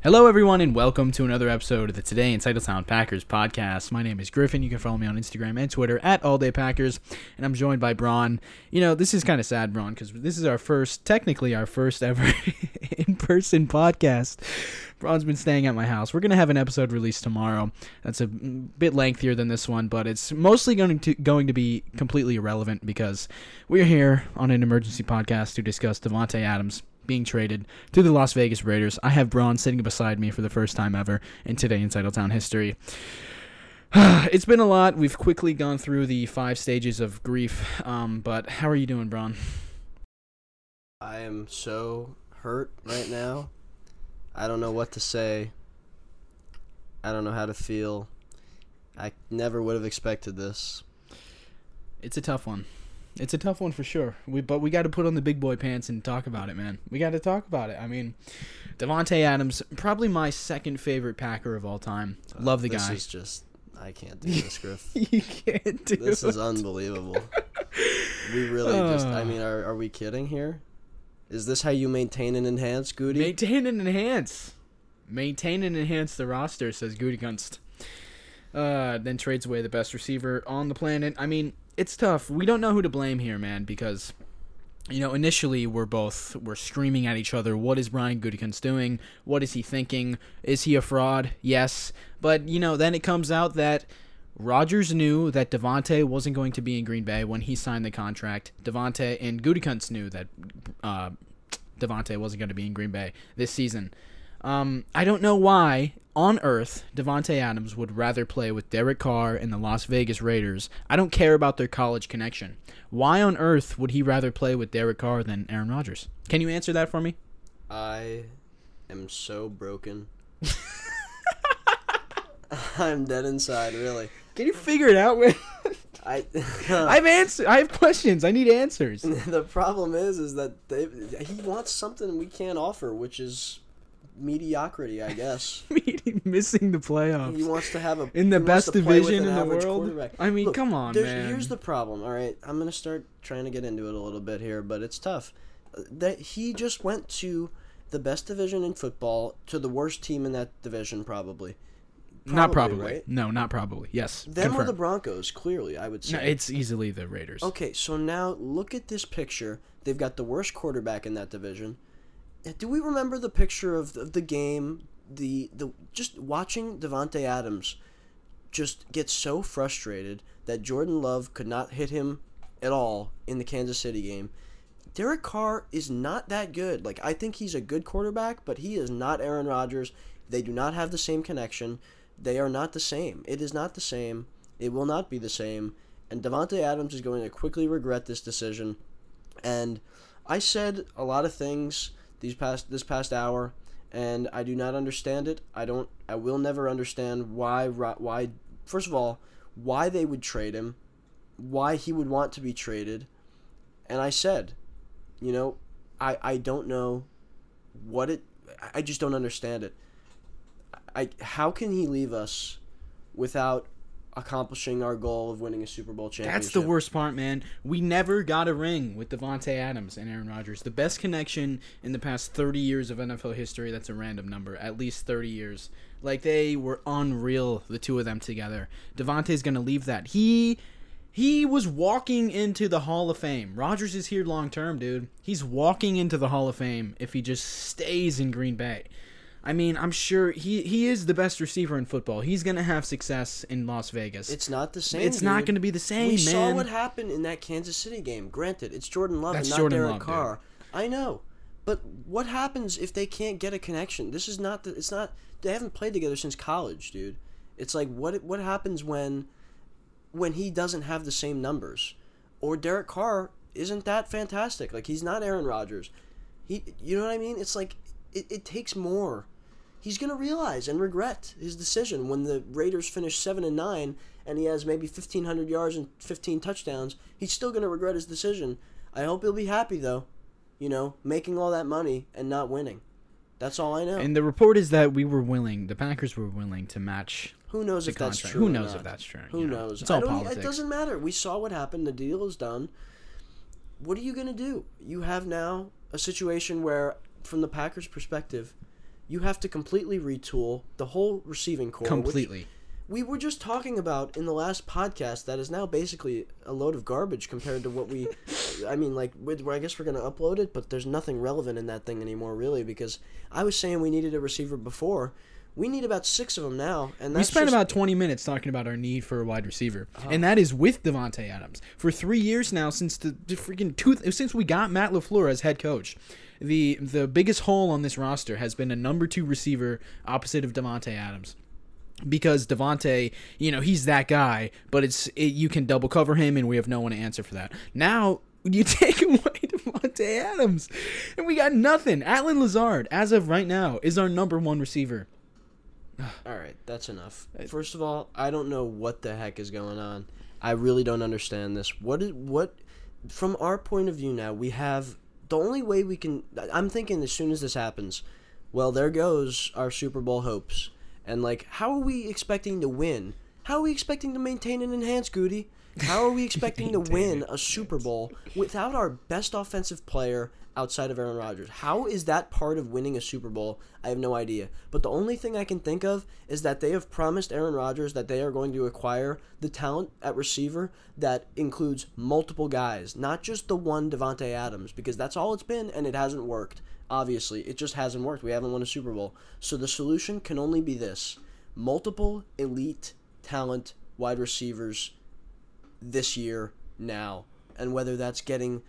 Hello, everyone, and welcome to another episode of the Today in Titletown Packers podcast. My name is Griffin. You can follow me on Instagram and Twitter at All Day Packers, and I'm joined by Braun. You know, this is kind of sad, Braun, because this is our first, technically our first ever in-person podcast. Braun's been staying at my house. We're gonna have an episode released tomorrow. That's a bit lengthier than this one, but it's mostly going to going to be completely irrelevant because we're here on an emergency podcast to discuss Davante Adams being traded to the Las Vegas Raiders. I have Braun sitting beside me for the first time ever in today in Titletown history. it's been a lot. We've quickly gone through the five stages of grief. Um, but how are you doing, Braun? I am so hurt right now. I don't know what to say. I don't know how to feel. I never would have expected this. It's a tough one. It's a tough one for sure. We but we got to put on the big boy pants and talk about it, man. We got to talk about it. I mean, Davante Adams, probably my second favorite Packer of all time. Uh, Love the this guy. This is just I can't do this, Griff. you can't do This it. is unbelievable. we really just I mean, are are we kidding here? Is this how you maintain and enhance Goody? Maintain and enhance. Maintain and enhance the roster, says Gutekunst. Uh, then trades away the best receiver on the planet. I mean, it's tough. We don't know who to blame here, man, because you know, initially we're both we're screaming at each other. What is Brian Gutekunst doing? What is he thinking? Is he a fraud? Yes, but you know, then it comes out that Rodgers knew that Davante wasn't going to be in Green Bay when he signed the contract. Davante and Gutekunst knew that uh, Davante wasn't going to be in Green Bay this season. Um, I don't know why on earth Davante Adams would rather play with Derek Carr and the Las Vegas Raiders. I don't care about their college connection. Why on earth would he rather play with Derek Carr than Aaron Rodgers? Can you answer that for me? I am so broken. I'm dead inside, really. Can you figure it out? Man? I I have answer. I have questions. I need answers. the problem is, is that they, he wants something we can't offer, which is mediocrity, I guess. Missing the playoffs. He wants to have a in the best wants to play with division in the world. I mean, Look, come on, man. Here's the problem. All right, I'm gonna start trying to get into it a little bit here, but it's tough. Uh, that he just went to the best division in football to the worst team in that division, probably. not probably. right? No, not probably. Yes. Them or the Broncos, clearly, I would say. No, it's easily the Raiders. Okay, so now look at this picture. They've got the worst quarterback in that division. Do we remember the picture of the, of the game? The the just watching Davante Adams just get so frustrated that Jordan Love could not hit him at all in the Kansas City game. Derek Carr is not that good. Like I think he's a good quarterback, but he is not Aaron Rodgers. They do not have the same connection. They are not the same. It is not the same. It will not be the same. And Davante Adams is going to quickly regret this decision. And I said a lot of things these past this past hour, and I do not understand it. I don't. I will never understand why. Why? First of all, why they would trade him, why he would want to be traded, and I said, you know, I I don't know what it. I just don't understand it. I how can he leave us without accomplishing our goal of winning a Super Bowl championship? That's the worst part, man. We never got a ring with Davante Adams and Aaron Rodgers. The best connection in the past 30 years of NFL history. That's a random number. At least 30 years. Like they were unreal, the two of them together. Davante's gonna leave that. He he was walking into the Hall of Fame. Rodgers is here long term, dude. He's walking into the Hall of Fame if he just stays in Green Bay. I mean, I'm sure he he is the best receiver in football. He's gonna have success in Las Vegas. It's not the same. It's not going to be the same, We man. saw what happened in that Kansas City game. Granted, it's Jordan Love That's and not Jordan Derek Love, dude. Carr. I know, but what happens if they can't get a connection? This is not the. It's not. They haven't played together since college, dude. It's like what what happens when when he doesn't have the same numbers, or Derek Carr isn't that fantastic. Like he's not Aaron Rodgers. He, you know what I mean? It's like it, it takes more. He's gonna realize and regret his decision when the Raiders finish seven and nine, and he has maybe fifteen hundred yards and fifteen touchdowns. He's still gonna regret his decision. I hope he'll be happy though, you know, making all that money and not winning. That's all I know. And the report is that we were willing, the Packers were willing to match. Who knows the if that's contract. true? Who knows if that's true, Who know? knows? It's all politics. It doesn't matter. We saw what happened. The deal is done. What are you gonna do? You have now a situation where, from the Packers' perspective, You have to completely retool the whole receiving core. Completely. we were just talking about in the last podcast that is now basically a load of garbage compared to what we. I mean, like, with, I guess we're gonna upload it, but there's nothing relevant in that thing anymore, really, because I was saying we needed a receiver before. We need about six of them now, and We spent just- about 20 minutes talking about our need for a wide receiver, Uh-huh. and that is with Davante Adams for three years now since the, the freaking two since we got Matt LaFleur as head coach. The the biggest hole on this roster has been a number two receiver opposite of Davante Adams. Because Davante, you know, he's that guy, but it's it, you can double cover him, and we have no one to answer for that. Now you take away Davante Adams, and we got nothing. Allen Lazard, as of right now, is our number one receiver. All right, that's enough. First of all, I don't know what the heck is going on. I really don't understand this. What is what from our point of view now, we have the only way we can I'm thinking as soon as this happens, well, there goes our Super Bowl hopes. And like how are we expecting to win? How are we expecting to maintain and enhance Goody? How are we expecting to win a Super Bowl without our best offensive player outside of Aaron Rodgers? How is that part of winning a Super Bowl? I have no idea. But the only thing I can think of is that they have promised Aaron Rodgers that they are going to acquire the talent at receiver that includes multiple guys, not just the one Davante Adams, because that's all it's been and it hasn't worked. Obviously, it just hasn't worked. We haven't won a Super Bowl. So the solution can only be this multiple elite talent wide receivers this year now. And whether that's getting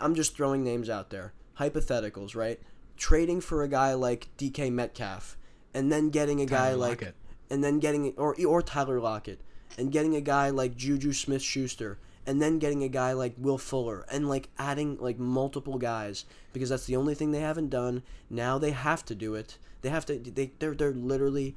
I'm just throwing names out there. Hypotheticals, right? Trading for a guy like DK Metcalf and then getting a guy Tyler like Lockett. and then getting or or Tyler Lockett and getting a guy like Juju Smith-Schuster and then getting a guy like Will Fuller and like adding like multiple guys because that's the only thing they haven't done. Now they have to do it. They have to they they're they're literally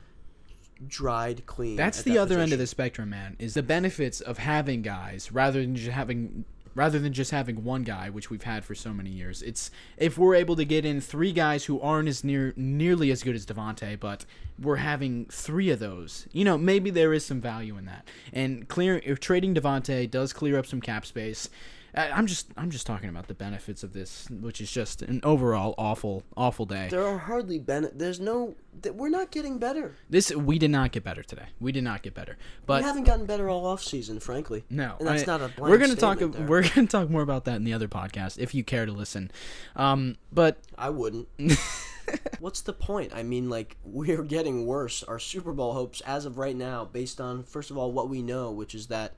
dried clean. That's the that other end of the spectrum, man. Is the benefits of having guys rather than just having rather than just having one guy, which we've had for so many years. It's if we're able to get in three guys who aren't as near nearly as good as Davante, but we're having three of those. You know, maybe there is some value in that. And clear if trading Davante does clear up some cap space. I- I'm just I'm just talking about the benefits of this, which is just an overall awful awful day. There are hardly ben. There's no. th- We're not getting better. This we did not get better today. We did not get better. But we haven't gotten better all off season, frankly. No, and that's I- not a. We're gonna talk. there. We're gonna talk more about that in the other podcast if you care to listen. Um, but I wouldn't. What's the point? I mean, like we're getting worse. Our Super Bowl hopes, as of right now, based on first of all what we know, which is that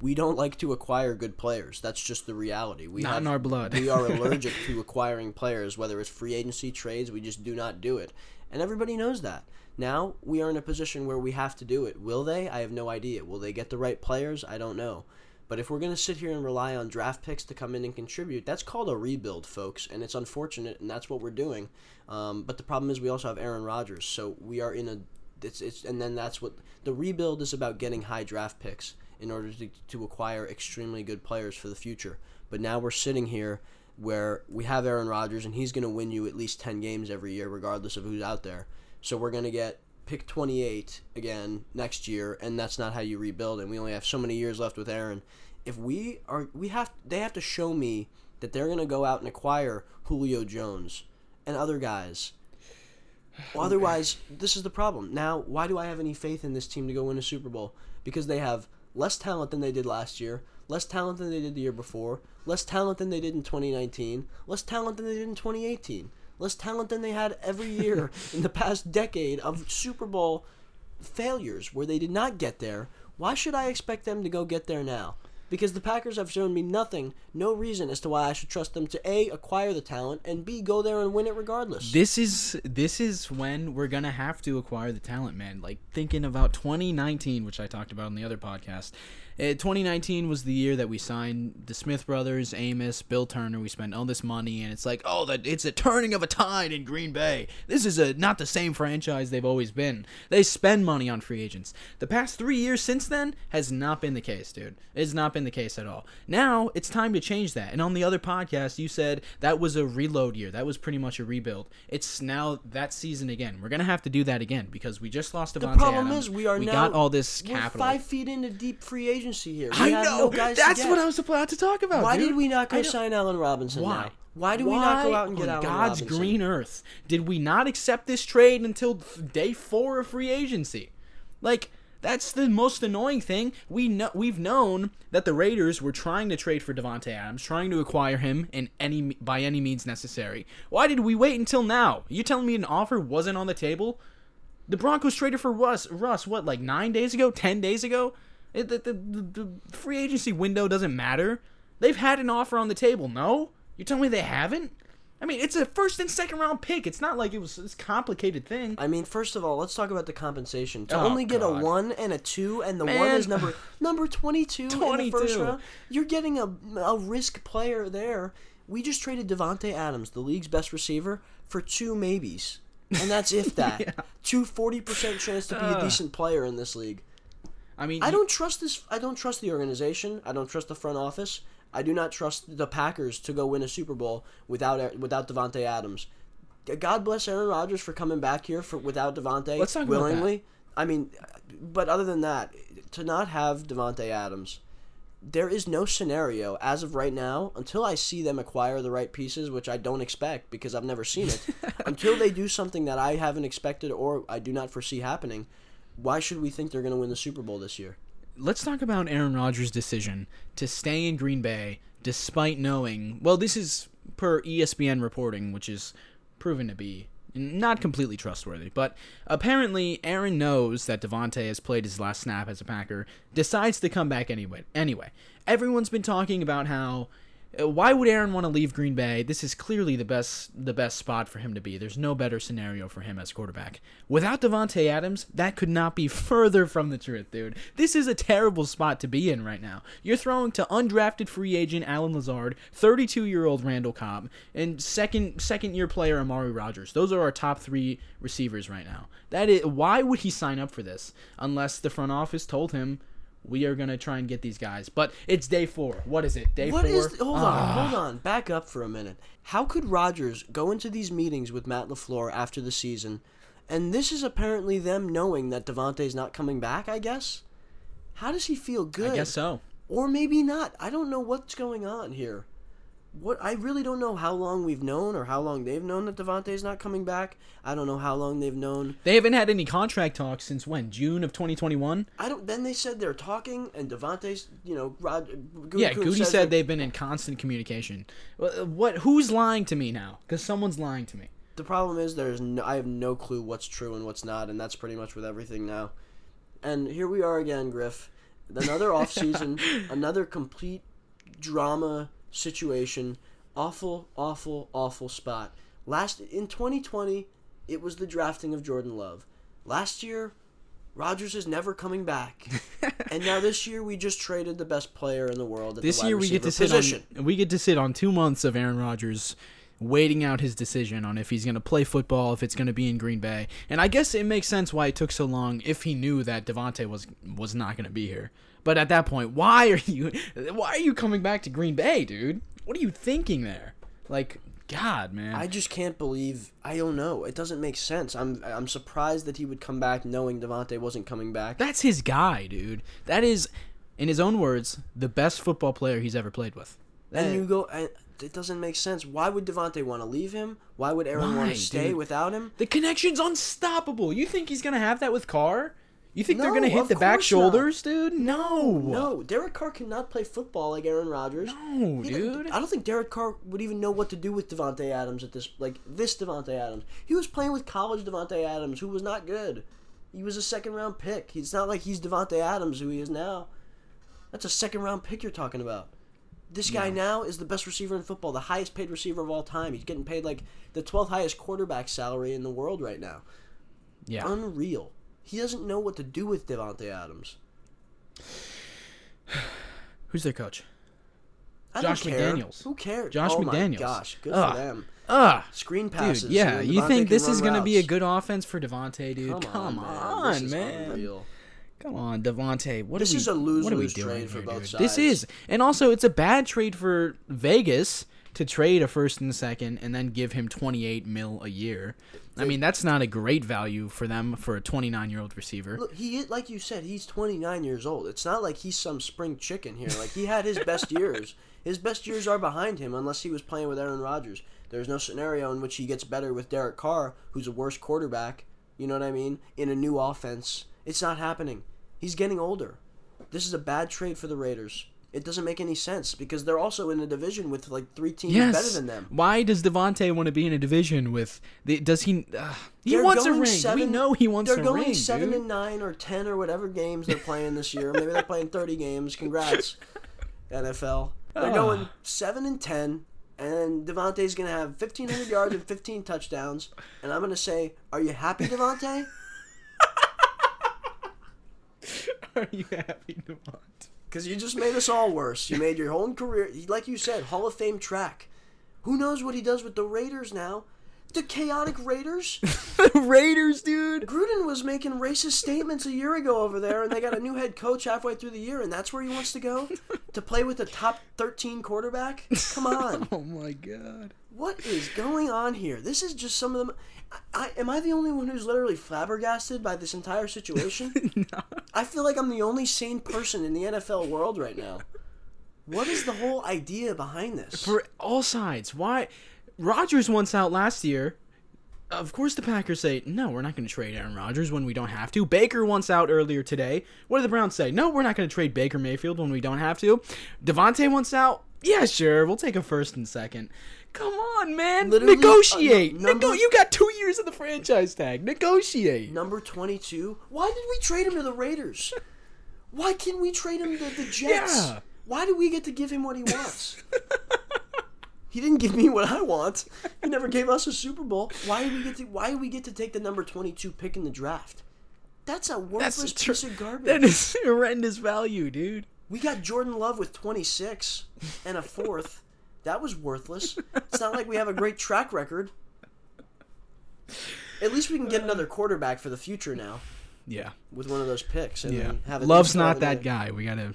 we don't like to acquire good players. That's just the reality. We Not have, in our blood. we are allergic to acquiring players, whether it's free agency trades. We just do not do it, and everybody knows that. Now we are in a position where we have to do it. Will they? I have no idea. Will they get the right players? I don't know. But if we're going to sit here and rely on draft picks to come in and contribute, that's called a rebuild, folks, and it's unfortunate, and that's what we're doing. Um, but the problem is we also have Aaron Rodgers, so we are in a it's it's and then that's what the rebuild is about getting high draft picks in order to, to acquire extremely good players for the future. But now we're sitting here where we have Aaron Rodgers and he's going to win you at least 10 games every year regardless of who's out there. So we're going to get pick 28 again next year and that's not how you rebuild and we only have so many years left with Aaron. If we are we have they have to show me that they're going to go out and acquire Julio Jones and other guys well, otherwise, this is the problem. Now, why do I have any faith in this team to go win a Super Bowl? Because they have less talent than they did last year, less talent than they did the year before, less talent than they did in 2019, less talent than they did in 2018, less talent than they had every year in the past decade of Super Bowl failures where they did not get there. Why should I expect them to go get there now? Because the Packers have shown me nothing, no reason as to why I should trust them to A, acquire the talent, and B, go there and win it regardless. this is this is when we're gonna have to acquire the talent, man. Like thinking about 2019, which I talked about on the other podcast. Uh, 2019 was the year that we signed the Smith brothers, Amos, Bill Turner. We spent all this money, and it's like, oh, that it's a turning of a tide in Green Bay. This is a not the same franchise they've always been. They spend money on free agents. The past three years since then has not been the case, dude. It's not been the case at all. Now it's time to change that. And on the other podcast, you said that was a reload year. That was pretty much a rebuild. It's now that season again. We're gonna have to do that again because we just lost Davante The problem Adams. is we are we now got all this we're capital. five feet into deep free agency here. We I know. no guys That's what I was about to talk about. Why dude. did we not go sign Allen Robinson Why? now? Why did we not go out and get on Allen God's Robinson? green earth did we not accept this trade until day four of free agency? Like that's the most annoying thing. We know we've known that the Raiders were trying to trade for Davante Adams, trying to acquire him in any by any means necessary. Why did we wait until now? You telling me an offer wasn't on the table? The Broncos traded for Russ. Russ, what like nine days ago, ten days ago? It, the, the, the, the free agency window doesn't matter. They've had an offer on the table. No, you're telling me they haven't? I mean, it's a first and second round pick. It's not like it was this complicated thing. I mean, first of all, let's talk about the compensation. To Oh, only get God. a one and a two, and the one is number number twenty two in the first round. You're getting a a risk player there. We just traded Davante Adams, the league's best receiver, for two maybes, and that's if that. Two forty percent chance to be a decent player in this league. I mean, I don't trust this. I don't trust the organization. I don't trust the front office. I do not trust the Packers to go win a Super Bowl without without Davante Adams. God bless Aaron Rodgers for coming back here for without Davante Let's talk about that. willingly. I mean, but other than that, to not have Davante Adams, there is no scenario as of right now until I see them acquire the right pieces, which I don't expect because I've never seen it. until they do something that I haven't expected or I do not foresee happening, why should we think they're going to win the Super Bowl this year? let's talk about Aaron Rodgers' decision to stay in Green Bay despite knowing. Well, this is per ESPN reporting, which is proven to be not completely trustworthy. But apparently, Aaron knows that Davante has played his last snap as a Packer, decides to come back anyway. Anyway, everyone's been talking about how. Uh, Why would Aaron want to leave Green Bay? This is clearly the best the best spot for him to be. There's no better scenario for him as quarterback. Without Davante Adams, that could not be further from the truth, dude. This is a terrible spot to be in right now. You're throwing to undrafted free agent Allen Lazard, 32-year-old Randall Cobb, and second second year player Amari Rodgers. Those are our top 3 receivers right now. That is why would he sign up for this unless the front office told him we are gonna try and get these guys, but it's day four. What is it? Day What four. is? Hold on, ah. hold on. Back up for a minute. How could Rodgers go into these meetings with Matt LaFleur after the season, and this is apparently them knowing that Davante's not coming back? I guess. How does he feel good? I guess so. Or maybe not. I don't know what's going on here. What I really don't know how long we've known or how long they've known that Davante's not coming back. I don't know how long they've known. They haven't had any contract talks since when? June of 2021. I don't. Then they said they're talking, and Davante's, you know, Rod. Uh, Goody Yeah, Goody says said they've been in constant communication. What? Uh, what who's lying to me now? Because someone's lying to me. The problem is there's no, I have no clue what's true and what's not, and that's pretty much with everything now. And here we are again, Griff. Another off season, another complete drama situation. Awful, awful, awful spot. Last in 2020, it was the drafting of Jordan Love. Last year, Rodgers is never coming back. and now this year, we just traded the best player in the world at This the year we get to sit position. on we get to sit on two months of Aaron Rodgers waiting out his decision on if he's going to play football, if it's going to be in Green Bay. And I guess it makes sense why it took so long if he knew that Davante was was not going to be here. But at that point, why are you why are you coming back to Green Bay, dude? What are you thinking there? Like God, man. I just can't believe. I don't know. It doesn't make sense. I'm I'm surprised that he would come back knowing Davante wasn't coming back. That's his guy, dude. That is, in his own words, the best football player he's ever played with. and you go. And it doesn't make sense. Why would Davante want to leave him? Why would Aaron want to stay dude? without him? the connection's unstoppable. You think he's gonna have that with Carr? You think they're gonna hit the back course not. shoulders, dude? No, No, Derek Carr cannot play football like Aaron Rodgers. no, He- dude. I don't think Derek Carr would even know what to do with Davante Adams at this like this Davante Adams. He was playing with college Davante Adams, who was not good. He was a second round pick. It's not like he's Davante Adams, who he is now. That's a second round pick you're talking about. This guy now is the best receiver in football, the highest paid receiver of all time. He's getting paid like the 12th highest quarterback salary in the world right now. Yeah, Unreal. He doesn't know what to do with Davante Adams. who's their coach? I Josh. McDaniels. Who cares? Josh oh McDaniels. My gosh, good Ugh. for them. Ah, Screen dude. passes. Yeah, and you think this is gonna be a good offense for Davante, dude? Come, Come, on, on, man. This is man. Come on, Davante. What This are we, is a what are we lose-lose doing trade for here, both dude? sides. This is, and also it's a bad trade for Vegas to trade a first and second and then give him 28 mil a year. I mean, that's not a great value for them for a 29 year old receiver. Look, he is- like you said, he's 29 years old. It's not like he's some spring chicken here. Like he had his best years. His best years are behind him, unless he was playing with Aaron Rodgers. There's no scenario in which he gets better with Derek Carr, who's a worse quarterback. You know what I mean? In a new offense, it's not happening. He's getting older. This is a bad trade for the Raiders. It doesn't make any sense because they're also in a division with like three teams Yes. better than them. Why does Davante want to be in a division with? The, does he? Uh, he They're wants a ring. we know he wants a ring. They're going seven dude. and nine or ten or whatever games they're playing this year. Maybe they're playing thirty games. Congrats, NFL. They're Ah. going seven and ten, and Davante's gonna have fifteen hundred yards and fifteen touchdowns. And I'm gonna say, are you happy, Davante? Are you happy, Davante? Because you just made us all worse. You made your whole career, like you said, Hall of Fame track. Who knows what he does with the Raiders now? The chaotic Raiders. Raiders, dude. Gruden was making racist statements a year ago over there, and they got a new head coach halfway through the year, and that's where he wants to go to play with the top 13 quarterback. Come on, Oh my god. What is going on here? This is just some of them. I, I, am I the only one who's literally flabbergasted by this entire situation? no. I feel like I'm the only sane person in the NFL world right now. What is the whole idea behind this? For all sides, why? Rodgers wants out last year. Of course, the Packers say no. We're not going to trade Aaron Rodgers when we don't have to. Baker wants out earlier today. What do the Browns say? No, we're not going to trade Baker Mayfield when we don't have to. Davante wants out. Yeah, sure. We'll take a first and second. Come on, man. Literally, Negotiate. uh, no- number- Nego- you got two years of the franchise tag. Negotiate. Number 22. Why did we trade him to the Raiders? Why can't we trade him to the Jets? Yeah. Why do we get to give him what he wants? he didn't give me what I want. He never gave us a Super Bowl. Why do we get to why do we get to take the number 22 pick in the draft? That's a worthless That's tr- piece of garbage. That is horrendous value, dude. we got Jordan Love with 26 and a fourth. That was worthless. It's not like we have a great track record. At least we can get another quarterback for the future now Yeah. with one of those picks. And Yeah. Love's not that guy. We gotta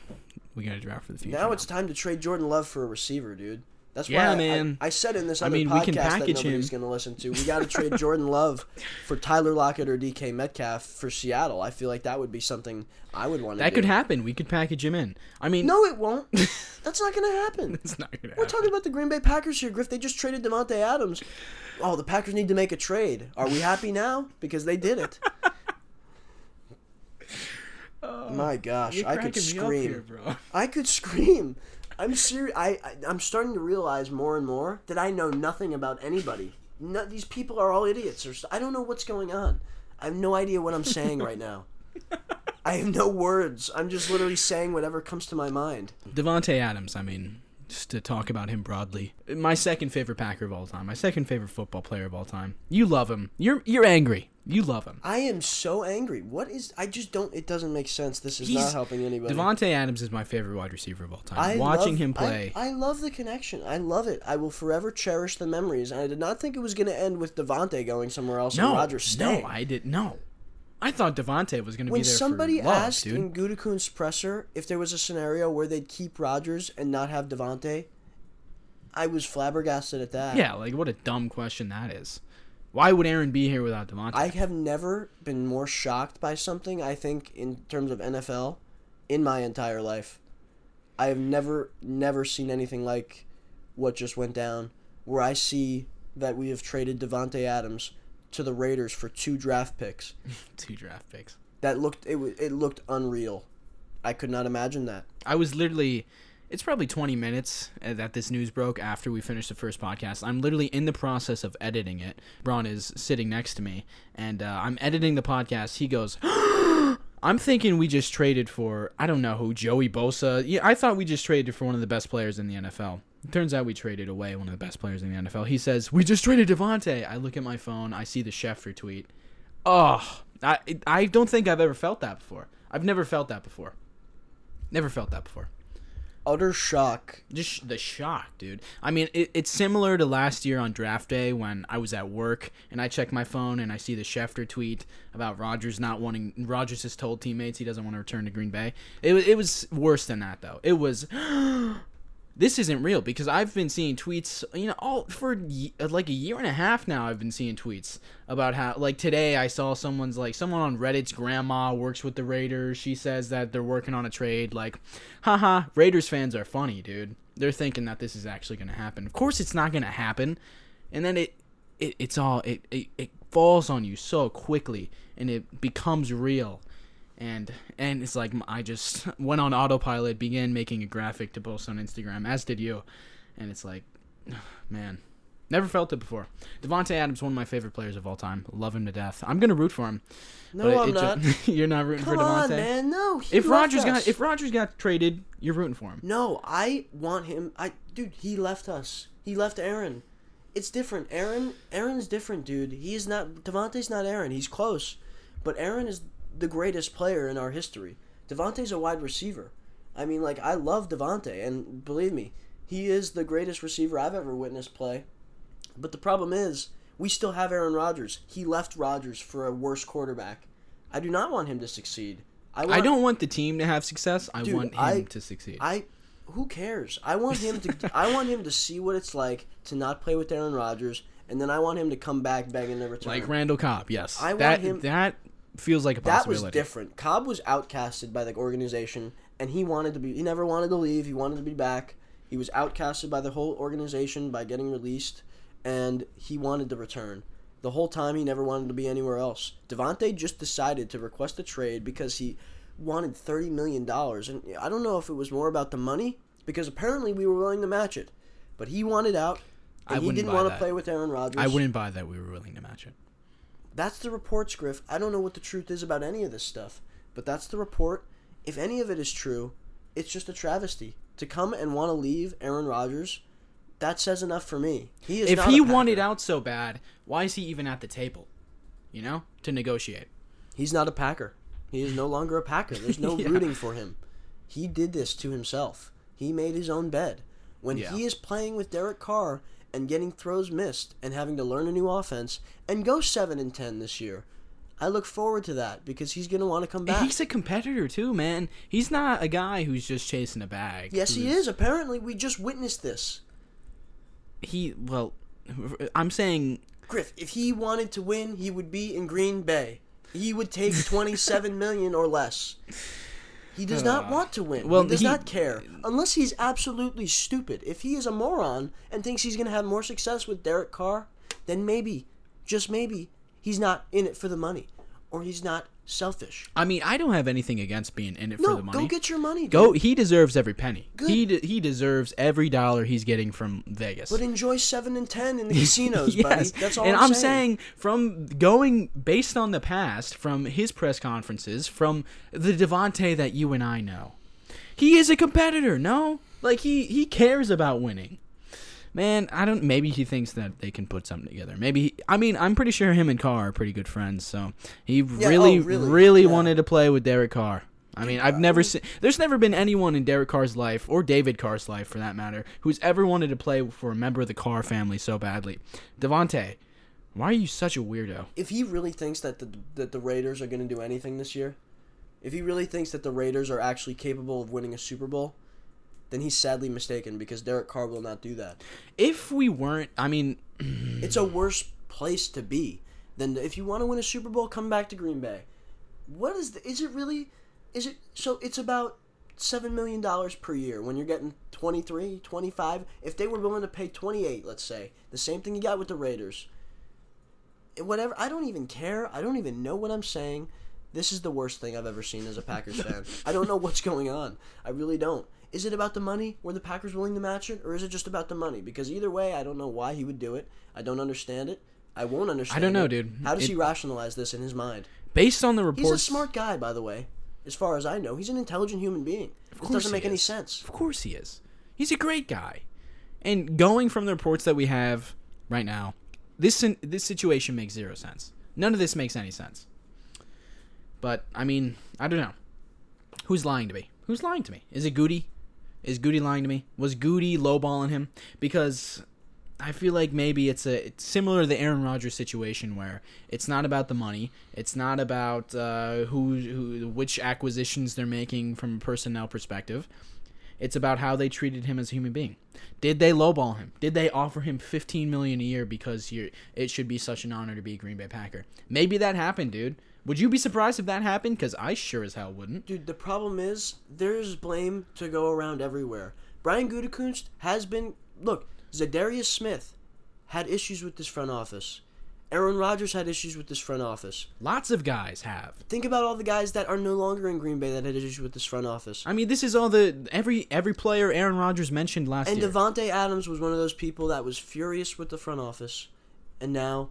we gotta draft for the future. Now it's time to trade Jordan Love for a receiver, dude. That's why Yeah, I, man. I, I said in this I other mean, we podcast that nobody's going to listen to. We got to trade Jordan Love for Tyler Lockett or DK Metcalf for Seattle. I feel like that would be something I would want to that do. could happen. We could package him in. I mean, No, it won't. That's not going to happen. it's not gonna We're happen. talking about the Green Bay Packers here, Griff. They just traded Davante Adams. Oh, the Packers need to make a trade. Are we happy now? Because they did it. Oh, My gosh, I could cracking me up scream. here. I could scream. I'm serious. I, I I'm starting to realize more and more that I know nothing about anybody. No, these people are all idiots. Or st- I don't know what's going on. I have no idea what I'm saying right now. I have no words. I'm just literally saying whatever comes to my mind. Davante Adams. I mean, just to talk about him broadly, my second favorite Packer of all time. My second favorite football player of all time. You love him. You're you're angry. You love him. I am so angry. What is? I just don't. It doesn't make sense. This is He's- not helping anybody. Davante Adams is my favorite wide receiver of all time. I Watching love- him play. I, love the connection. I love it. I will forever cherish the memories. And I did not think it was going to end with Davante going somewhere else and no, Roger staying. no, I didn't. no. I thought Davante was going to be there. when somebody for love, asked dude. in Gutekunst's presser if there was a scenario where they'd keep Rodgers and not have Davante, I was flabbergasted at that. yeah, like what a dumb question that is. Why would Aaron be here without Davante? I have never been more shocked by something, I think, in terms of NFL in my entire life. I have never, never seen anything like what just went down, where I see that we have traded Davante Adams to the Raiders for two draft picks. Two draft picks. That looked it, it looked unreal. I could not imagine that. I was literally. It's probably 20 minutes uh, that this news broke after we finished the first podcast. I'm literally in the process of editing it. Braun is sitting next to me, and uh, I'm editing the podcast. He goes, I'm thinking we just traded for, I don't know who, Joey Bosa. Yeah, I thought we just traded for one of the best players in the NFL. Turns out we traded away one of the best players in the NFL. He says, We just traded Davante. I look at my phone, I see the Schefter tweet. Oh, I, I don't think I've ever felt that before. I've never felt that before. Never felt that before. Utter shock. Just the shock, dude. I mean, it, it's similar to last year on draft day when I was at work and I check my phone and I see the Schefter tweet about Rodgers not wanting. Rodgers has told teammates he doesn't want to return to Green Bay. It, it was worse than that, though. It was. this isn't real because I've been seeing tweets, you know, all for like a year and a half now. I've been seeing tweets about how, like today, I saw someone's like someone on Reddit's grandma works with the Raiders. She says that they're working on a trade. Like, haha, Raiders fans are funny, dude. They're thinking that this is actually going to happen. Of course, it's not going to happen, and then it, it it's all it, it it falls on you so quickly, and it becomes real and and it's like I just went on autopilot, began making a graphic to post on Instagram, as did you, and it's like, man, never felt it before. Davante Adams, one of my favorite players of all time, love him to death. I'm gonna root for him. No, it- I'm it not. ju- you're not rooting Come for Davante. on, man. No. he If Rodgers us. got if Rodgers got traded, you're rooting for him. No, I want him. I dude, he left us. He left Aaron. It's different. Aaron, Aaron's different, dude. He's not Davante's not Aaron. He's close, but Aaron is the greatest player in our history. Davante's a wide receiver. I mean, like I love Davante, and believe me, he is the greatest receiver I've ever witnessed play. But the problem is, we still have Aaron Rodgers. He left Rodgers for a worse quarterback. I do not want him to succeed. I, want, I don't want the team to have success. I Dude, want him I- to succeed. I who cares? I want him to I want him to see what it's like to not play with Aaron Rodgers and then I want him to come back begging to return. like Randall Cobb, yes. I want that him- that feels like a that was possibility. different. Cobb was outcasted by the organization and he wanted to be he never wanted to leave, he wanted to be back. He was outcasted by the whole organization by getting released and he wanted to return. The whole time he never wanted to be anywhere else. Davante just decided to request a trade because he wanted thirty million dollars, and I don't know if it was more about the money because apparently we were willing to match it, but he wanted out. I And he wouldn't didn't want to play with Aaron Rodgers. I wouldn't buy that we were willing to match it. That's the reports, Griff. I don't know what the truth is about any of this stuff, but that's the report. If any of it is true, it's just a travesty. To come and want to leave Aaron Rodgers, that says enough for me. He is if he wanted out so bad, why is he even at the table? You know, to negotiate. He's not a Packer. He is no longer a Packer. There's no Yeah. rooting for him. He did this to himself. He made his own bed. When Yeah. he is playing with Derek Carr and getting throws missed and having to learn a new offense and go 7 and 10 this year, I look forward to that because he's going to want to come back. He's a competitor too, man. He's not a guy who's just chasing a bag. yes, he is. Apparently, we just witnessed this. He well, I'm saying Griff, if he wanted to win, he would be in Green Bay. He would take 27 million or less. He does not Uh, want to win. well, he does he- not care. Unless he's absolutely stupid. If he is a moron and thinks he's going to have more success with Derek Carr, then maybe, just maybe, he's not in it for the money. Or he's not selfish. I mean, I don't have anything against being in it No, for the money. go get your money. Dude. Go. He deserves every penny. Good. He de- he deserves every dollar he's getting from Vegas. But enjoy 7 and 10 in the casinos, buddy. That's all and I'm, I'm saying from going based on the past, from his press conferences, from the Davante that you and I know, he is a competitor. No, like he he cares about winning. Man, I don't. Maybe he thinks that they can put something together. Maybe he, I mean, I'm pretty sure him and Carr are pretty good friends. So he oh, really, oh, really? really, Yeah. wanted to play with Derek Carr. I mean, I've never seen. There's never been anyone in Derek Carr's life, or David Carr's life for that matter, who's ever wanted to play for a member of the Carr family so badly. Davante, why are you such a weirdo? if he really thinks that the that the Raiders are going to do anything this year, if he really thinks that the Raiders are actually capable of winning a Super Bowl, then he's sadly mistaken because Derek Carr will not do that. If we weren't, I mean, It's a worse place to be than if you want to win a Super Bowl, come back to Green Bay. What is the, is it really? Is it so? It's about seven million dollars per year when you're getting 23 25 if they were willing to pay 28 let's say the same thing you got with the raiders eh, whatever i don't even care i don't even know what i'm saying this is the worst thing i've ever seen as a packers fan i don't know what's going on i really don't is it about the money were the packers willing to match it or is it just about the money because either way i don't know why he would do it i don't understand it i won't understand I don't know, it. dude. how does It- he rationalize this in his mind based on the reports, he's a smart guy by the way as far as i know he's an intelligent human being this course doesn't he make any sense Of course he is. He's a great guy. And going from the reports that we have right now, this this situation makes zero sense. None of this makes any sense. But I mean, I don't know. Who's lying to me? Who's lying to me? Is it Goody? Is Goody lying to me? Was Goody lowballing him? Because I feel like maybe it's a it's similar to the Aaron Rodgers situation where it's not about the money, it's not about uh, who who which acquisitions they're making from a personnel perspective. It's about how they treated him as a human being. Did they lowball him? Did they offer him 15 million a year because it should be such an honor to be a Green Bay Packer? Maybe that happened, dude. Would you be surprised if that happened? Because I sure as hell wouldn't. Dude, the problem is there's blame to go around everywhere. Brian Gutekunst has been look. Za'Darius Smith had issues with this front office. Aaron Rodgers had issues with this front office. Lots of guys have. Think about all the guys that are no longer in Green Bay that had issues with this front office. I mean, this is all the every every player Aaron Rodgers mentioned last And year. Davante Adams was one of those people that was furious with the front office, and now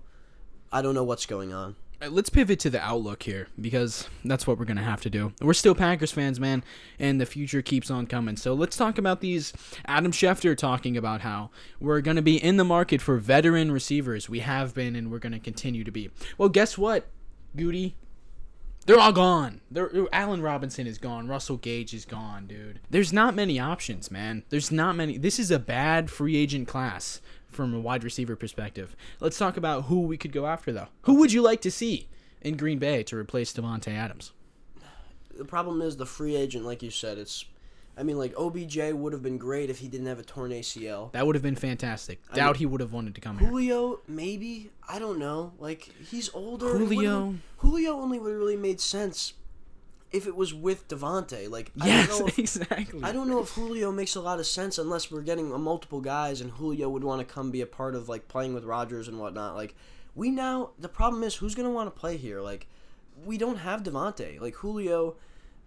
I don't know what's going on. Let's pivot to the outlook here because that's what we're gonna have to do. We're still Packers fans, man, and the future keeps on coming. So let's talk about these. Adam Schefter talking about how we're gonna be in the market for veteran receivers. We have been, and we're gonna continue to be. Well, guess what, Goody? They're all gone. They're, Allen Robinson is gone. Russell Gage is gone, dude. There's not many options, man. There's not many. This is a bad free agent class from a wide receiver perspective. Let's talk about who we could go after, though. Who would you like to see in Green Bay to replace Davante Adams? The problem is the free agent, like you said, it's. I mean, like OBJ would have been great if he didn't have a torn ACL. That would have been fantastic. Doubt he would have wanted to come here. Julio, maybe I don't know. Like he's older. Julio. Julio only would have really made sense if it was with Davante. Like I Yes, don't know if, exactly. I don't know if Julio makes a lot of sense unless we're getting a multiple guys and Julio would want to come be a part of like playing with Rodgers and whatnot. Like we now the problem is who's gonna want to play here. Like we don't have Davante. Like Julio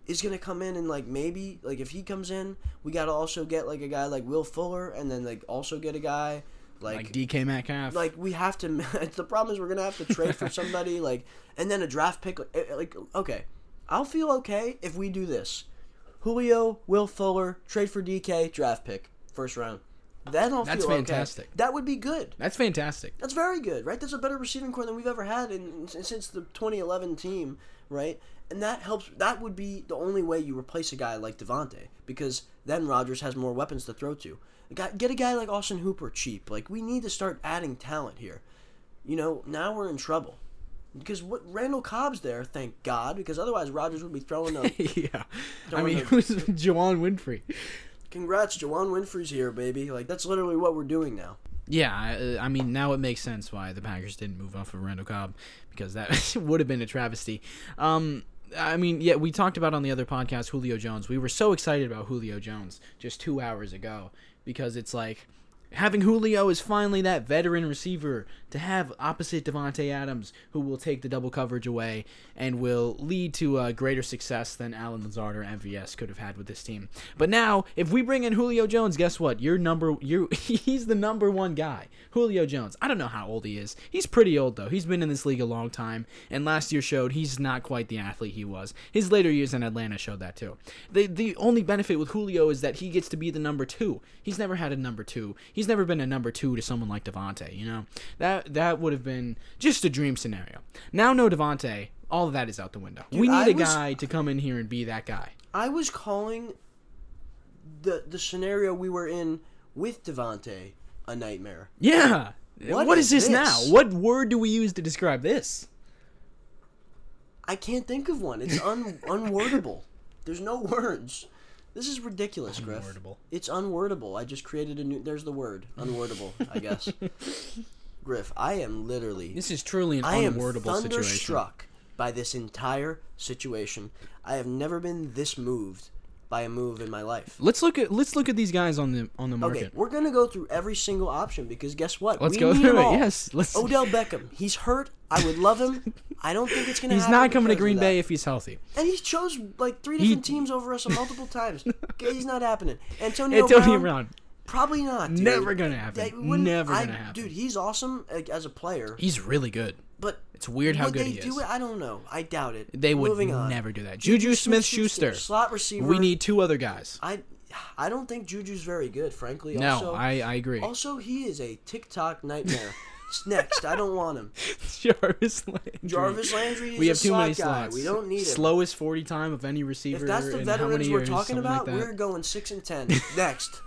is gonna come in and like maybe like if he comes in, we gotta also get like a guy like Will Fuller and then like also get a guy like DK Metcalf. like we have to the problem is we're gonna have to trade for somebody like and then a draft pick like, like okay i'll feel okay if we do this. Julio will fuller trade for dk draft pick first round. Then i'll feel That's feel fantastic. okay. that would be good. That's fantastic. that's very good right? That's a better receiving core than we've ever had in, in- since the 2011 team right? And that helps that would be the only way you replace a guy like davante because then Rodgers has more weapons to throw to. Get a guy like austin hooper cheap. Like we need to start adding talent here. You know now we're in trouble because what Randall Cobb's there, thank God, because otherwise Rodgers would be throwing a yeah. I Throwing mean, a- who's Juwann Winfree? congrats, Juwann Winfree's here, baby. Like that's literally what we're doing now. Yeah, I, I mean now it makes sense why the Packers didn't move off of Randall Cobb because that would have been a travesty. Um, I mean, yeah, we talked about on the other podcast Julio Jones. We were so excited about Julio Jones just two hours ago because it's like having Julio is finally that veteran receiver to have opposite Davante Adams, who will take the double coverage away and will lead to uh, greater success than Allen Lazard or MVS could have had with this team. But now, if we bring in Julio Jones, guess what? You're number you he's the number one guy. Julio Jones. I don't know how old he is. He's pretty old though. He's been in this league a long time, and last year showed he's not quite the athlete he was. His later years in Atlanta showed that too. The the only benefit with Julio is that he gets to be the number two. He's never had a number two. Never been a number two to someone like Davante. You know that that would have been just a dream scenario. Now no Davante, All of that is out the window. we need I a was- guy to come in here and be that guy. I was calling the the scenario we were in with Davante a nightmare. Yeah. What what is is, this, now? What word do we use to describe this? I can't think of one. It's un unwordable. There's no words. This is ridiculous, Griff. Unwordable. It's unwordable. I just created a new. There's the word. Unwordable. I guess. Griff, I am literally. This is truly an unwordable situation. I am unwordable situation. thunderstruck by this entire situation. I have never been this moved by a move in my life. Let's look at let's look at these guys on the on the market. Okay, we're gonna go through every single option because guess what? Let's we go need through it. all. Yes, let's- Odell Beckham. He's hurt. I would love him. I don't think it's gonna. He's happen not coming to Green. Bay if he's healthy. And he chose like three He- different teams over us multiple times. Okay, he's not happening. Antonio, Antonio Brown, Brown. probably not. Dude. Never gonna happen. Never gonna happen. Dude, he's awesome as a player, He's really good. But It's weird how would good they he do is. it? I don't know. I doubt it. They would Moving on. never do that. Juju Smith-Schuster. slot receiver. We need two other guys. I, I don't think Juju's very good, frankly. No, also, I, I agree. Also, he is a TikTok nightmare. Next, I don't want him. Jarvis Landry. Jarvis Landry is We a have too slot many guy. slots. We don't need him. Slowest 40 time of any receiver. If that's the veterans we're years, talking something like about, we're going six and ten. Next,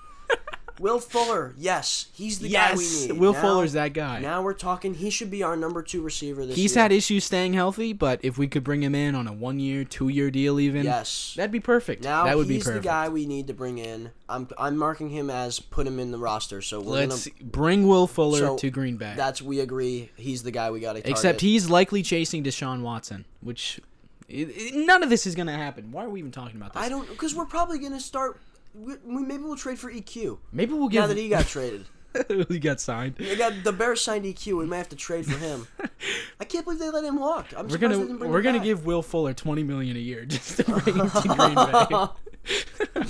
Will Fuller. Yes, he's the yes, guy we need. Will Now- Fuller's that guy. Now we're talking. He should be our number two receiver this He's year. had issues staying healthy, but if we could bring him in on a one-year, two-year deal, even Yes. that'd be perfect. Now that would be he's perfect. the guy we need to bring in. I'm I'm marking him as put him in the roster. So Let's gonna. bring Will Fuller So, to Green Bay. That's we agree. He's the guy we got to. Except he's likely chasing Deshaun Watson, which it, it- none of this is going to happen. Why are we even talking about this? I don't because we're probably gonna start. We, maybe we'll trade for EQ Maybe we'll get now that he got traded. he got signed. They got the Bears signed EQ. We might have to trade for him. I can't believe they let him walk. I'm We're gonna we're gonna back. give Will Fuller twenty million a year just to bring him to Green Bay.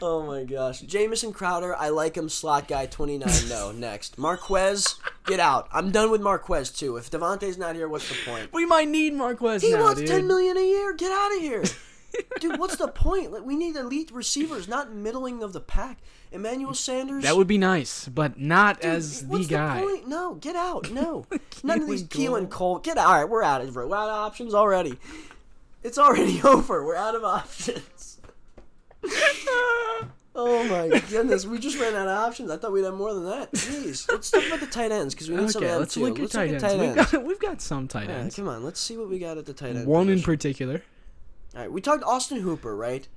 Oh my gosh, Jamison Crowder. I like him. Slot guy. Twenty nine. No. Next, Marquez. Get out. I'm done with Marquez too. If Davante's not here, what's the point? we might need Marquez He now, wants dude. ten million a year. Get out of here, dude. What's the point? Like, we need elite receivers, not middling of the pack. Emmanuel Sanders. That would be nice, but not Dude, as the guy. point? No, get out. No, none of these Keelan Cole. Get out. All right, we're out of we're out of options already. It's already over. We're out of options. oh my goodness, we just ran out of options. I thought we'd have more than that. Jeez, let's talk about the tight ends because we need some Okay, them let's look at let's tight look ends. at tight We've got we've got some tight All right, ends. come on, let's see what we got at the tight end. One in particular. All right, we talked Austin Hooper, right?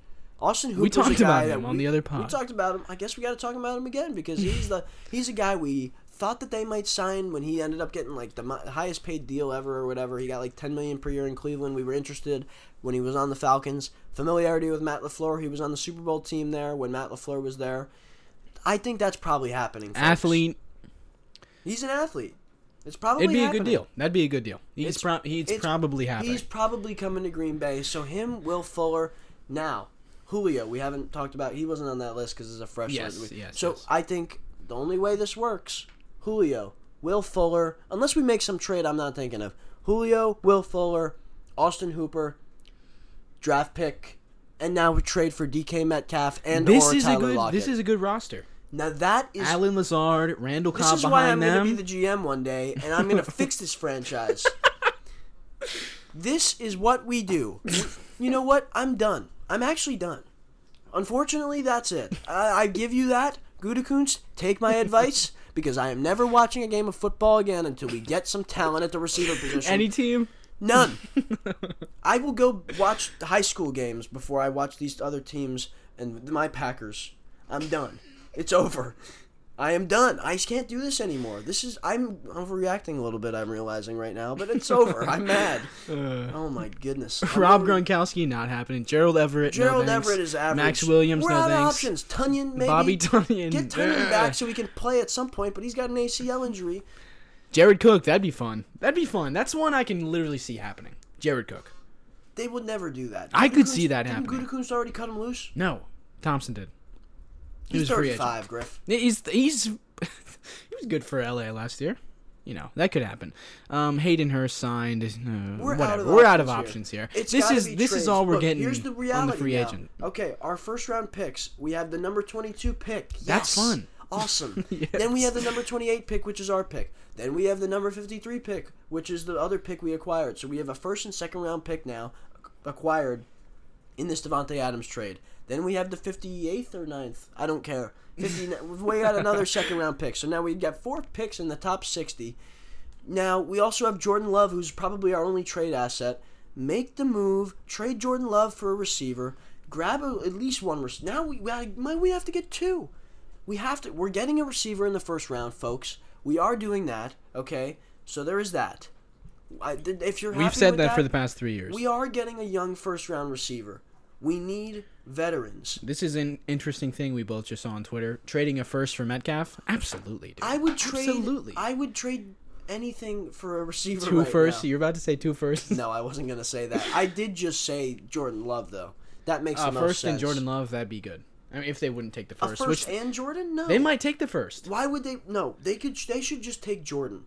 Austin Hooper. We talked a guy about him on the other We talked about him. I guess we got to talk about him again because he's the he's a guy we thought that they might sign when he ended up getting like the highest paid deal ever or whatever. He got like ten million per year in Cleveland. We were interested when he was on the Falcons. Familiarity with Matt LaFleur. He was on the Super Bowl team there when Matt LaFleur was there. I think that's probably happening. folks. Athlete. He's an athlete. It's probably It'd be a good deal. That'd be a good deal. He's pro- he's probably happening. He's probably coming to Green Bay. So him, Will Fuller, now Julio. We haven't talked about. He wasn't on that list because it's a fresh Yes, list. yes, So yes. I think the only way this works, Julio, Will Fuller. Unless we make some trade, I'm not thinking of Julio, Will Fuller, Austin Hooper, draft pick, and now we trade for DK Metcalf and this or is Tyler a good. Lockett. This is a good roster. Now that is Allen Lazard, Randall Cobb. this is why I'm going to be the GM one day, and I'm going to fix this franchise. This is what we do. You know what? I'm done. I'm actually done. Unfortunately, that's it. I, I give you that. Gutekunst, take my advice because I am never watching a game of football again until we get some talent at the receiver position. Any team. None. I will go watch the high school games before I watch these other teams and my Packers. I'm done. It's over. I am done. I just can't do this anymore. This is I'm overreacting a little bit. I'm realizing right now, but it's over. I'm mad. Uh, Oh my goodness. I'm Rob over- Gronkowski not happening. Gerald Everett. Gerald thanks. Everett is average. Maxx Williams. We're no out of thanks. options. Tonyan maybe. Bobby Tonyan. Get Tonyan back so we can play at some point, but he's got an ACL injury. Jared Cook. That'd be fun. That'd be fun. That's one I can literally see happening. Jared Cook. They would never do that. I could see that didn't happening. Gutekunst already cut him loose? No, Thompson did. He He's was free agent. 35, Griff. He's he's he was good for LA last year. You know that could happen. Um, Hayden Hurst signed. Uh, We're whatever. out of We're out of options here. options here. It's this is this is all we're Look, getting here's the on reality the free now. agent. Okay, our first round picks. We have the number 22 pick. That's fun. Awesome. Yes. Then we have the number 28 pick, which is our pick. Then we have the number 53 pick, which is the other pick we acquired. So we have a first and second round pick now acquired in this Davante Adams trade. Then we have the 58th or 9th. I don't care. 50, we got another second round pick. So now we've got four picks in the top 60. Now, we also have Jordan Love, who's probably our only trade asset. Make the move, trade Jordan Love for a receiver, grab a, at least one receiver. Now we, we, we have to get two. We have to. We're getting a receiver in the first round, folks. We are doing that, okay? So there is that. I, if you're We've said with that, for the past three years. we are getting a young first round receiver. We need veterans. this is an interesting thing we both just saw on Twitter. Trading a first for Metcalf, absolutely. Dude. I would trade. Absolutely. I would trade anything for a receiver. two right firsts. You're about to say two firsts. No, I wasn't gonna say that. I did just say Jordan Love though. That makes uh, the most first sense. and Jordan Love, that'd be good. I mean, if they wouldn't take the first, A first, first which and Jordan? No. they might take the first Why would they? No, they could. They should just take Jordan.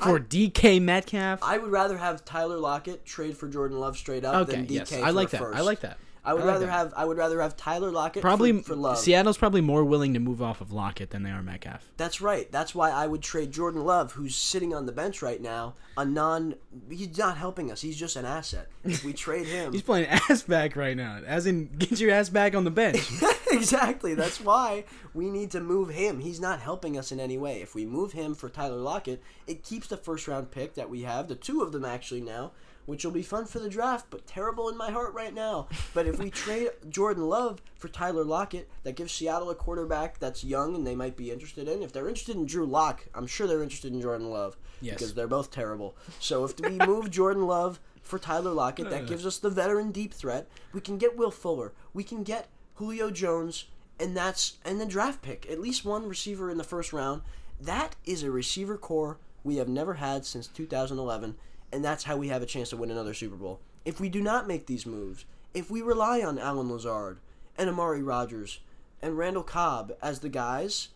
For DK Metcalf. I would rather have Tyler Lockett trade for Jordan Love straight up okay, than DK yes, I like that. First. I like that. I would I like rather that. have I would rather have Tyler Lockett Probably for, for love. Seattle's probably more willing to move off of Lockett than they are Metcalf. That's right. That's why I would trade Jordan Love, who's sitting on the bench right now, a non. He's not helping us. He's just an asset. If we trade him, He's playing ass back right now, as in get your ass back on the bench. exactly. That's why we need to move him. He's not helping us in any way. If we move him for Tyler Lockett, it keeps the first round pick that we have, the two of them actually now, which will be fun for the draft, but terrible in my heart right now. But if we trade Jordan Love for Tyler Lockett, that gives Seattle a quarterback that's young and they might be interested in. If they're interested in Drew Lock, I'm sure they're interested in Jordan Love Yes. because they're both terrible. So if we move Jordan Love for Tyler Lockett, that uh. gives us the veteran deep threat. We can get Will Fuller. We can get Julio Jones, and that's and the draft pick. At least one receiver in the first round. That is a receiver core we have never had since 2011, and that's how we have a chance to win another Super Bowl. If we do not make these moves, if we rely on Allen Lazard and Amari Rodgers and Randall Cobb as the guys,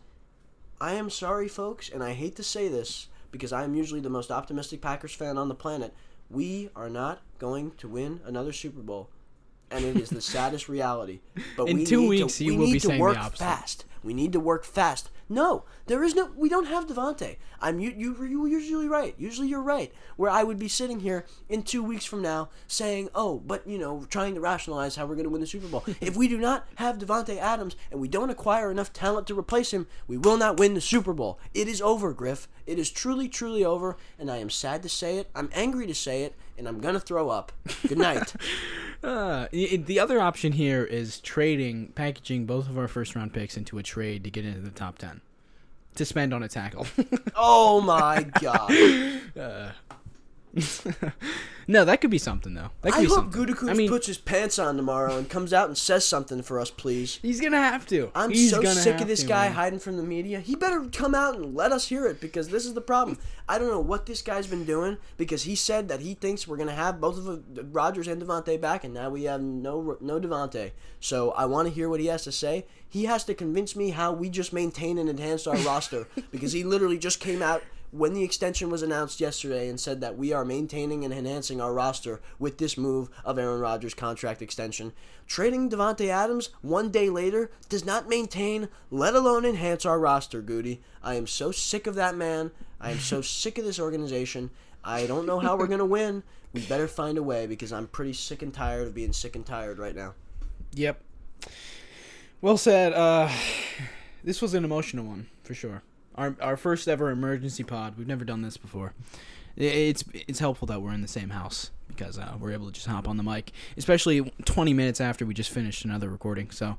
I am sorry, folks, and I hate to say this because I am usually the most optimistic Packers fan on the planet. We are not going to win another Super Bowl, and it is the saddest reality. But In we two need weeks, to, you we will need be to saying the work opposite. fast. We need to work fast. No, there is no. We don't have Davante. I'm you. You you usually right. Usually you're right. Where I would be sitting here in two weeks from now saying, "Oh, but you know, trying to rationalize how we're going to win the Super Bowl." if we do not have Davante Adams and we don't acquire enough talent to replace him, we will not win the Super Bowl. It is over, Griff. It is truly, truly over, and I am sad to say it. I'm angry to say it, and I'm gonna throw up. Good night. Uh, the other option here is trading, packaging both of our first round picks into a trade to get into the top 10 to spend on a tackle. oh my god. no, that could be something, though. That could I be hope something. I mean, puts his pants on tomorrow and comes out and says something for us, please. he's going to have to. I'm He's so sick of this to, guy man. hiding from the media. He better come out and let us hear it because this is the problem. I don't know what this guy's been doing because he said that he thinks we're gonna have both of Rodgers and Davante back, and now we have no no Davante. So I want to hear what he has to say. He has to convince me how we just maintain and enhance our roster because he literally just came out when the extension was announced yesterday and said that we are maintaining and enhancing our roster with this move of Aaron Rodgers' contract extension. Trading Davante Adams one day later does not maintain, let alone enhance our roster, Goody. I am so sick of that man. I am so sick of this organization. I don't know how we're going to win. We better find a way because I'm pretty sick and tired of being sick and tired right now. Yep. Well said. Uh, this was an emotional one for sure. Our our first ever emergency pod. We've never done this before. It's it's helpful that we're in the same house because uh, we're able to just hop on the mic, especially 20 minutes after we just finished another recording. So,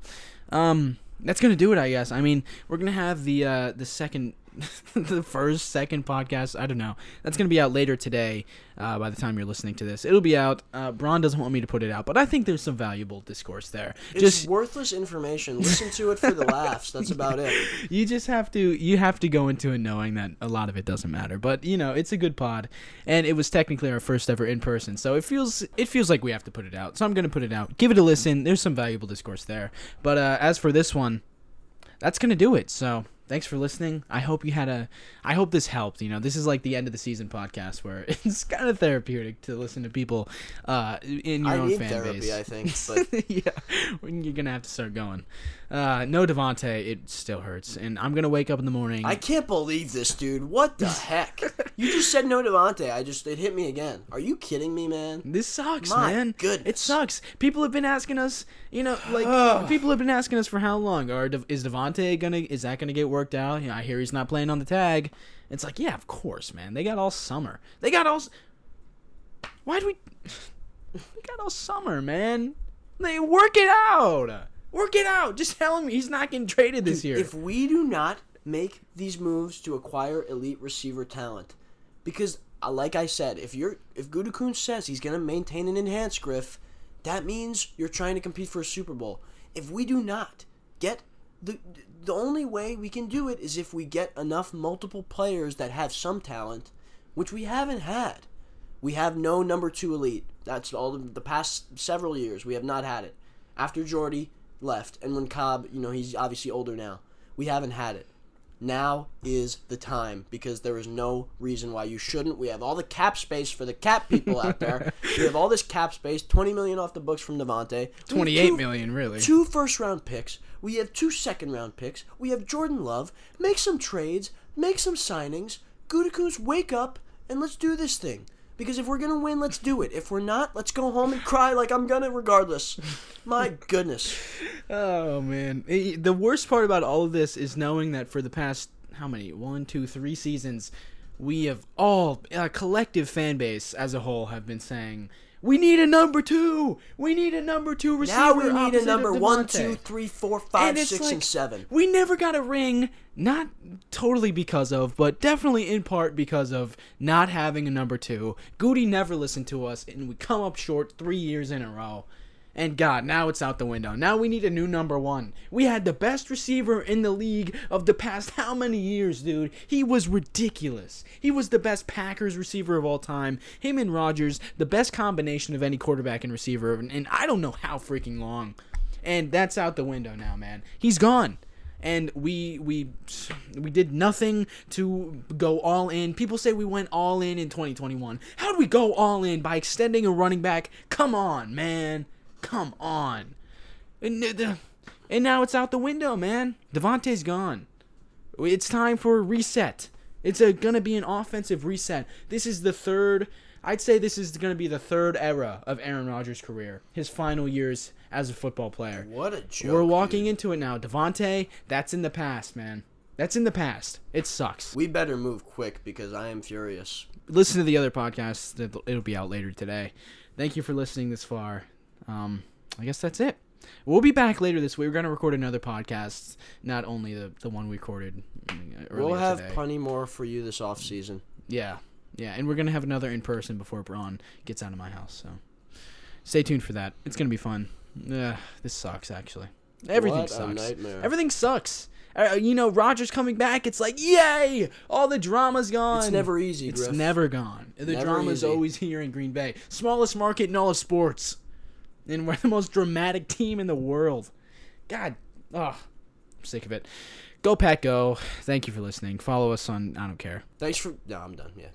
um, that's gonna do it, I guess. I mean, we're gonna have the uh, the second, the first second podcast. I don't know. That's gonna be out later today. Uh, by the time you're listening to this, it'll be out. Uh, Braun doesn't want me to put it out, but I think there's some valuable discourse there. It's just worthless information. Listen to it for the laughs. That's about it. you just have to you have to go into it knowing that a lot of it doesn't matter but you know it's a good pod and it was technically our first ever in person so it feels it feels like we have to put it out so i'm gonna put it out give it a listen there's some valuable discourse there but uh, as for this one that's gonna do it so thanks for listening i hope you had a i hope this helped you know this is like the end of the season podcast where it's kind of therapeutic to listen to people uh in your I own need fan therapy, base I think, but yeah, when you're gonna have to start going. Uh, no Davante, it still hurts, and I'm gonna wake up in the morning. I can't believe this, dude. What the heck? You just said no Davante. I just it hit me again. Are you kidding me, man? this sucks, My man. goodness. it sucks. People have been asking us, you know, like people have been asking us for how long? Are is Davante gonna? Is that gonna get worked out? You know, I hear he's not playing on the tag. It's like, yeah, of course, man. They got all summer. They got all. Why do we? they got all summer, man. They work it out. Work it out. Just telling me he's not getting traded this year. If we do not make these moves to acquire elite receiver talent, because uh, like I said, if you're if Gutekunst says he's going to maintain and enhance Griff, that means you're trying to compete for a Super Bowl. If we do not get the the only way we can do it is if we get enough multiple players that have some talent, which we haven't had. We have no number two elite. That's all the, the past several years. We have not had it. After Jordy left, and when Cobb, you know, he's obviously older now. We haven't had it. Now is the time because there is no reason why you shouldn't. We have all the cap space for the cap people out there. we have all this cap space, twenty million off the books from Davante. Twenty-eight two- million, really. Two first round picks. We have two second round picks. We have Jordan Love. Make some trades. Make some signings. Gutekunst, wake up and let's do this thing. Because if we're gonna win, let's do it. If we're not, let's go home and cry like I'm gonna, regardless. My goodness. Oh man, Eh, the worst part about all of this is knowing that for the past how many one, two, three seasons, we have all a collective fan base as a whole have been saying we need a number two. We need a number two receiver. Now we need a number one, Davante." two, three, four, five, And six, like, and seven. We never got a ring, not totally because of, but definitely in part because of not having a number two. Goody never listened to us, and we come up short three years in a row. And God, now it's out the window. Now we need a new number one. We had the best receiver in the league of the past how many years, dude? He was ridiculous. He was the best Packers receiver of all time. Him and Rodgers, the best combination of any quarterback and receiver, and, and I don't know how freaking long. And that's out the window now, man. He's gone and we we we did nothing to go all in. People say we went all in in 2021. How do we go all in by extending a running back? Come on, man. Come on. And, uh, and now it's out the window, man. Davante's gone. It's time for a reset. It's a, gonna be an offensive reset. This is the third. I'd say this is gonna be the third era of Aaron Rodgers' career. His final years as a football player. What a joke. We're walking dude. into it now. Davante, that's in the past, man. That's in the past. It sucks. We better move quick because I am furious. Listen to the other podcasts. It'll be out later today. Thank you for listening this far. Um, I guess that's it. We'll be back later this week. We're gonna record another podcast, not only the the one we recorded. mm, Earlier we'll have today. plenty more for you this off season. Yeah, yeah, and we're gonna have another in person before Braun gets out of my house. So stay tuned for that. It's gonna be fun. Ugh, this sucks actually. Everything What sucks. Everything sucks. Uh, you know, Rodgers coming back. It's like yay! All the drama's gone. It's never easy, It's Griff. never gone. The Never drama's easy. always here in Green Bay. Smallest market in all of sports, and we're the most dramatic team in the world. God, oh, I'm sick of it. Go Pat, Go. Thank you for listening. Follow us on I don't care. Thanks for. No, I'm done. Yeah.